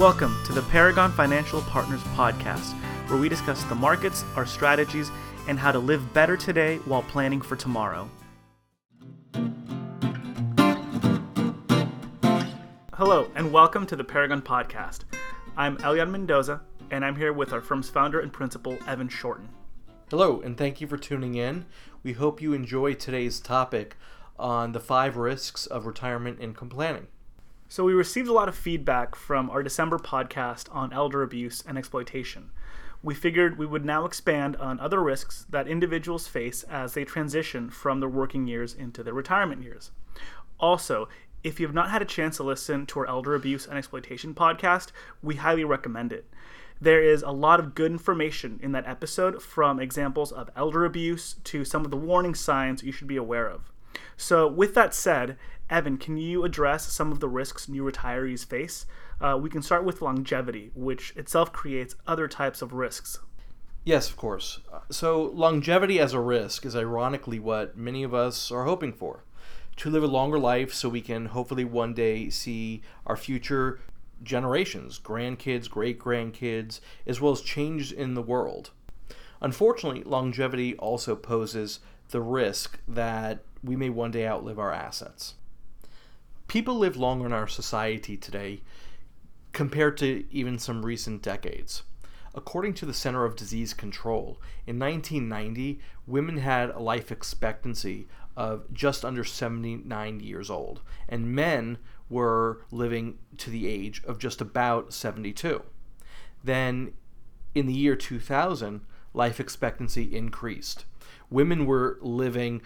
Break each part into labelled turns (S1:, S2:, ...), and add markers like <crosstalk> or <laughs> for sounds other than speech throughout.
S1: welcome to the Paragon Financial Partners podcast, where we discuss the markets, our strategies, and how to live better today while planning for tomorrow. Hello, and welcome to the Paragon podcast. I'm Elian Mendoza, and I'm here with our firm's founder and principal, Evan Shorten.
S2: Hello, and thank you for tuning in. We hope you enjoy today's topic on the five risks of retirement income planning.
S1: So, we received a lot of feedback from our December podcast on elder abuse and exploitation. We figured we would now expand on other risks that individuals face as they transition from their working years into their retirement years. Also, if you have not had a chance to listen to our elder abuse and exploitation podcast, we highly recommend it. There is a lot of good information in that episode, from examples of elder abuse to some of the warning signs you should be aware of. So, with that said, Evan, can you address some of the risks new retirees face? Uh, we can start with longevity, which itself creates other types of risks.
S2: Yes, of course. So, longevity as a risk is ironically what many of us are hoping for to live a longer life so we can hopefully one day see our future generations, grandkids, great grandkids, as well as change in the world. Unfortunately, longevity also poses the risk that we may one day outlive our assets people live longer in our society today compared to even some recent decades. According to the Center of Disease Control, in 1990, women had a life expectancy of just under 79 years old, and men were living to the age of just about 72. Then, in the year 2000, life expectancy increased. Women were living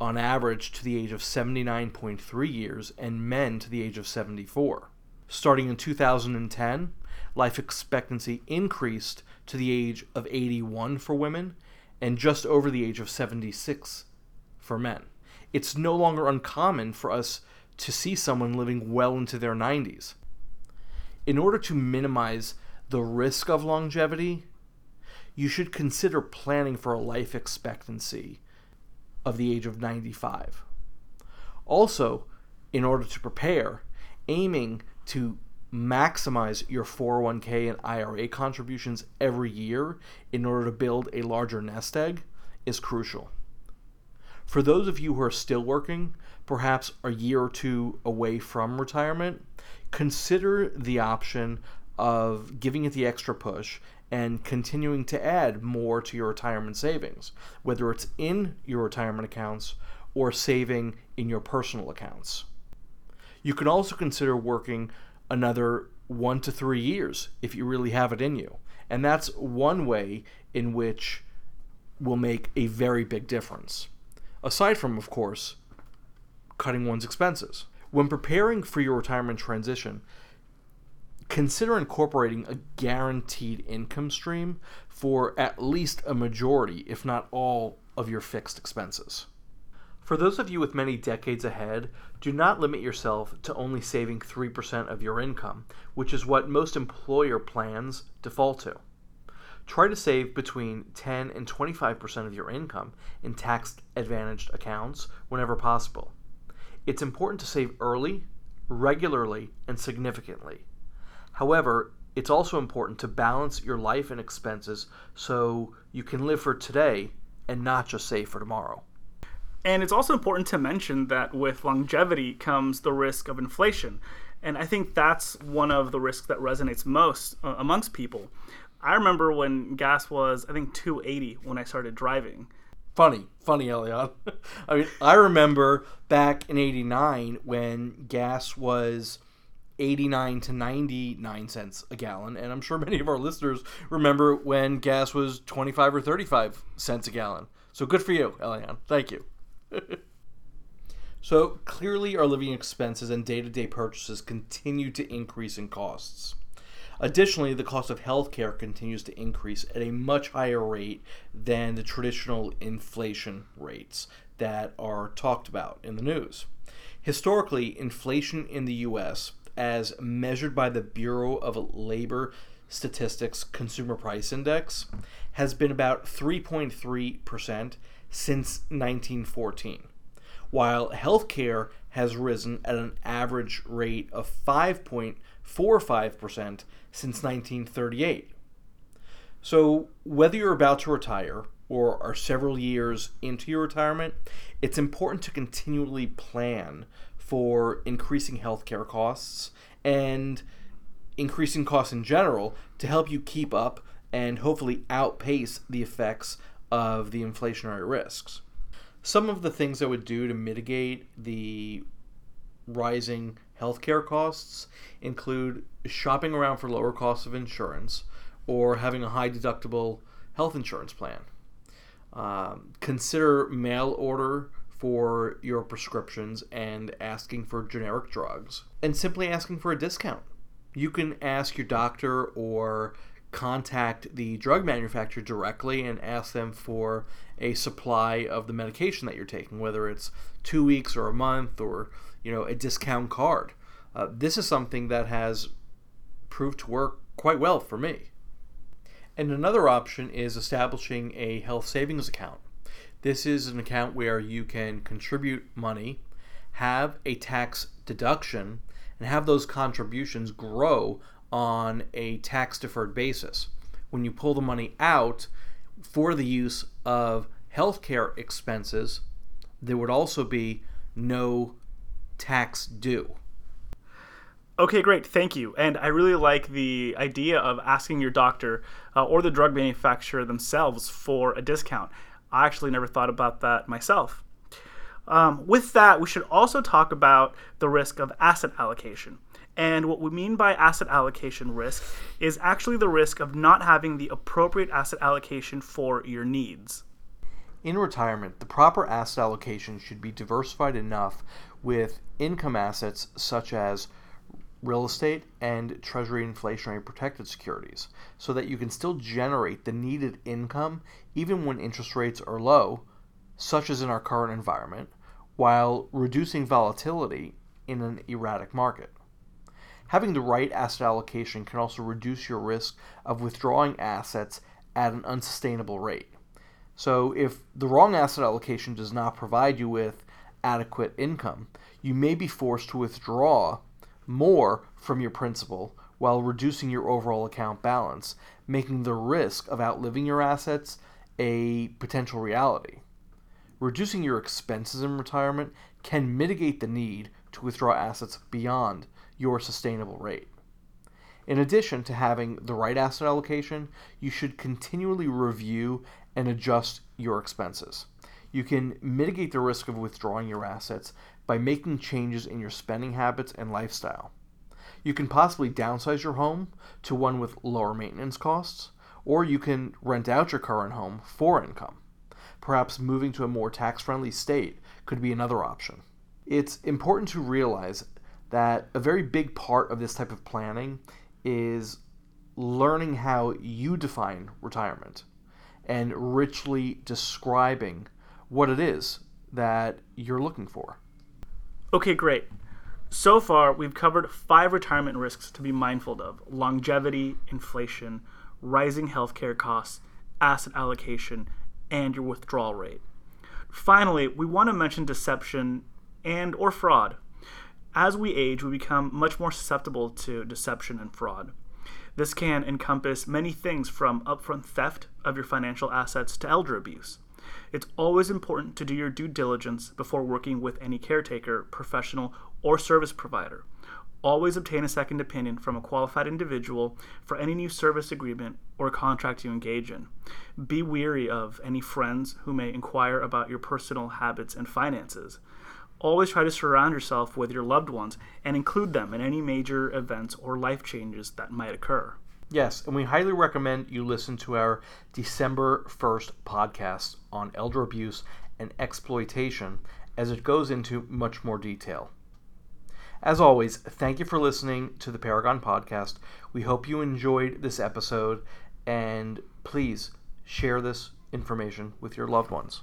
S2: on average to the age of 79.3 years and men to the age of 74. Starting in 2010, life expectancy increased to the age of 81 for women and just over the age of 76 for men. It's no longer uncommon for us to see someone living well into their 90s. In order to minimize the risk of longevity, you should consider planning for a life expectancy of the age of 95. Also, in order to prepare, aiming to maximize your 401k and IRA contributions every year in order to build a larger nest egg is crucial. For those of you who are still working, perhaps a year or two away from retirement, consider the option of giving it the extra push and continuing to add more to your retirement savings, whether it's in your retirement accounts or saving in your personal accounts. You can also consider working another one to three years if you really have it in you. And that's one way in which will make a very big difference. Aside from, of course, cutting one's expenses. When preparing for your retirement transition, consider incorporating a guaranteed income stream for at least a majority, if not all, of your fixed expenses. For those of you with many decades ahead, do not limit yourself to only saving 3% of your income, which is what most employer plans default to. Try to save between 10 and 25% of your income in tax advantaged accounts whenever possible. It's important to save early, regularly, and significantly. However, it's also important to balance your life and expenses so you can live for today and not just save for tomorrow.
S1: And it's also important to mention that with longevity comes the risk of inflation. And I think that's one of the risks that resonates most uh, amongst people. I remember when gas was, I think, 280 when I started driving.
S2: Funny, funny, Elliot. <laughs> I mean, I remember back in 89 when gas was 89 to 99 cents a gallon. And I'm sure <laughs> many of our listeners remember when gas was 25 or 35 cents a gallon. So good for you, Elian. Thank you. <laughs> so clearly, our living expenses and day to day purchases continue to increase in costs. Additionally, the cost of healthcare continues to increase at a much higher rate than the traditional inflation rates that are talked about in the news. Historically, inflation in the US as measured by the Bureau of Labor Statistics Consumer Price Index, has been about 3.3% since 1914. while healthcare has risen at an average rate of 5.45% since 1938. So, whether you're about to retire or are several years into your retirement, it's important to continually plan for increasing healthcare costs and increasing costs in general to help you keep up and hopefully outpace the effects of the inflationary risks. Some of the things I would do to mitigate the rising healthcare costs include shopping around for lower costs of insurance or having a high deductible health insurance plan. Um, consider mail order for your prescriptions and asking for generic drugs, and simply asking for a discount. You can ask your doctor or contact the drug manufacturer directly and ask them for a supply of the medication that you're taking, whether it's two weeks or a month or you know a discount card. Uh, this is something that has proved to work quite well for me. And another option is establishing a health savings account. This is an account where you can contribute money, have a tax deduction, and have those contributions grow on a tax deferred basis. When you pull the money out for the use of healthcare expenses, there would also be no tax due.
S1: Okay, great. Thank you. And I really like the idea of asking your doctor uh, or the drug manufacturer themselves for a discount. I actually never thought about that myself. Um, with that, we should also talk about the risk of asset allocation. And what we mean by asset allocation risk is actually the risk of not having the appropriate asset allocation for your needs.
S2: In retirement, the proper asset allocation should be diversified enough with income assets such as real estate, and Treasury inflationary protected securities so that you can still generate the needed income even when interest rates are low, such as in our current environment, while reducing volatility in an erratic market. Having the right asset allocation can also reduce your risk of withdrawing assets at an unsustainable rate. So, if the wrong asset allocation does not provide you with adequate income, you may be forced to withdraw more from your principal while reducing your overall account balance, making the risk of outliving your assets a potential reality. Reducing your expenses in retirement can mitigate the need to withdraw assets beyond your sustainable rate. In addition to having the right asset allocation, you should continually review and adjust your expenses. You can mitigate the risk of withdrawing your assets by making changes in your spending habits and lifestyle. You can possibly downsize your home to one with lower maintenance costs, or you can rent out your current home for income. Perhaps moving to a more tax friendly state could be another option. It's important to realize that a very big part of this type of planning is learning how you define retirement and richly describing what it is that you're looking for.
S1: Okay, great. So far, we've covered five retirement risks to be mindful of longevity, inflation, rising healthcare costs, asset allocation, and your withdrawal rate. Finally, we want to mention deception and or fraud. As we age, we become much more susceptible to deception and fraud. This can encompass many things from upfront theft of your financial assets to elder abuse. It's always important to do your due diligence before working with any caretaker, professional, or service provider. Always obtain a second opinion from a qualified individual for any new service agreement or contract you engage in. Be weary of any friends who may inquire about your personal habits and finances. Always try to surround yourself with your loved ones and include them in any major events or life changes that might occur.
S2: Yes, and we highly recommend you listen to our December 1st podcast on elder abuse and exploitation as it goes into much more detail. As always, thank you for listening to the Paragon Podcast. We hope you enjoyed this episode, and please share this information with your loved ones.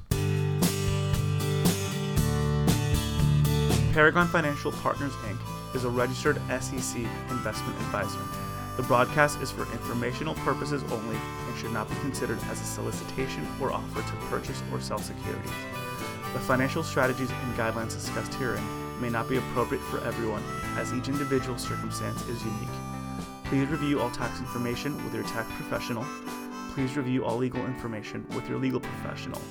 S1: Paragon Financial Partners Inc. is a registered SEC investment advisor. The broadcast is for informational purposes only and should not be considered as a solicitation or offer to purchase or sell securities. The financial strategies and guidelines discussed herein may not be appropriate for everyone, as each individual circumstance is unique. Please review all tax information with your tax professional. Please review all legal information with your legal professional.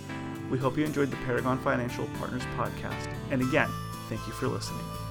S1: We hope you enjoyed the Paragon Financial Partners podcast. And again, thank you for listening.